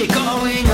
we going.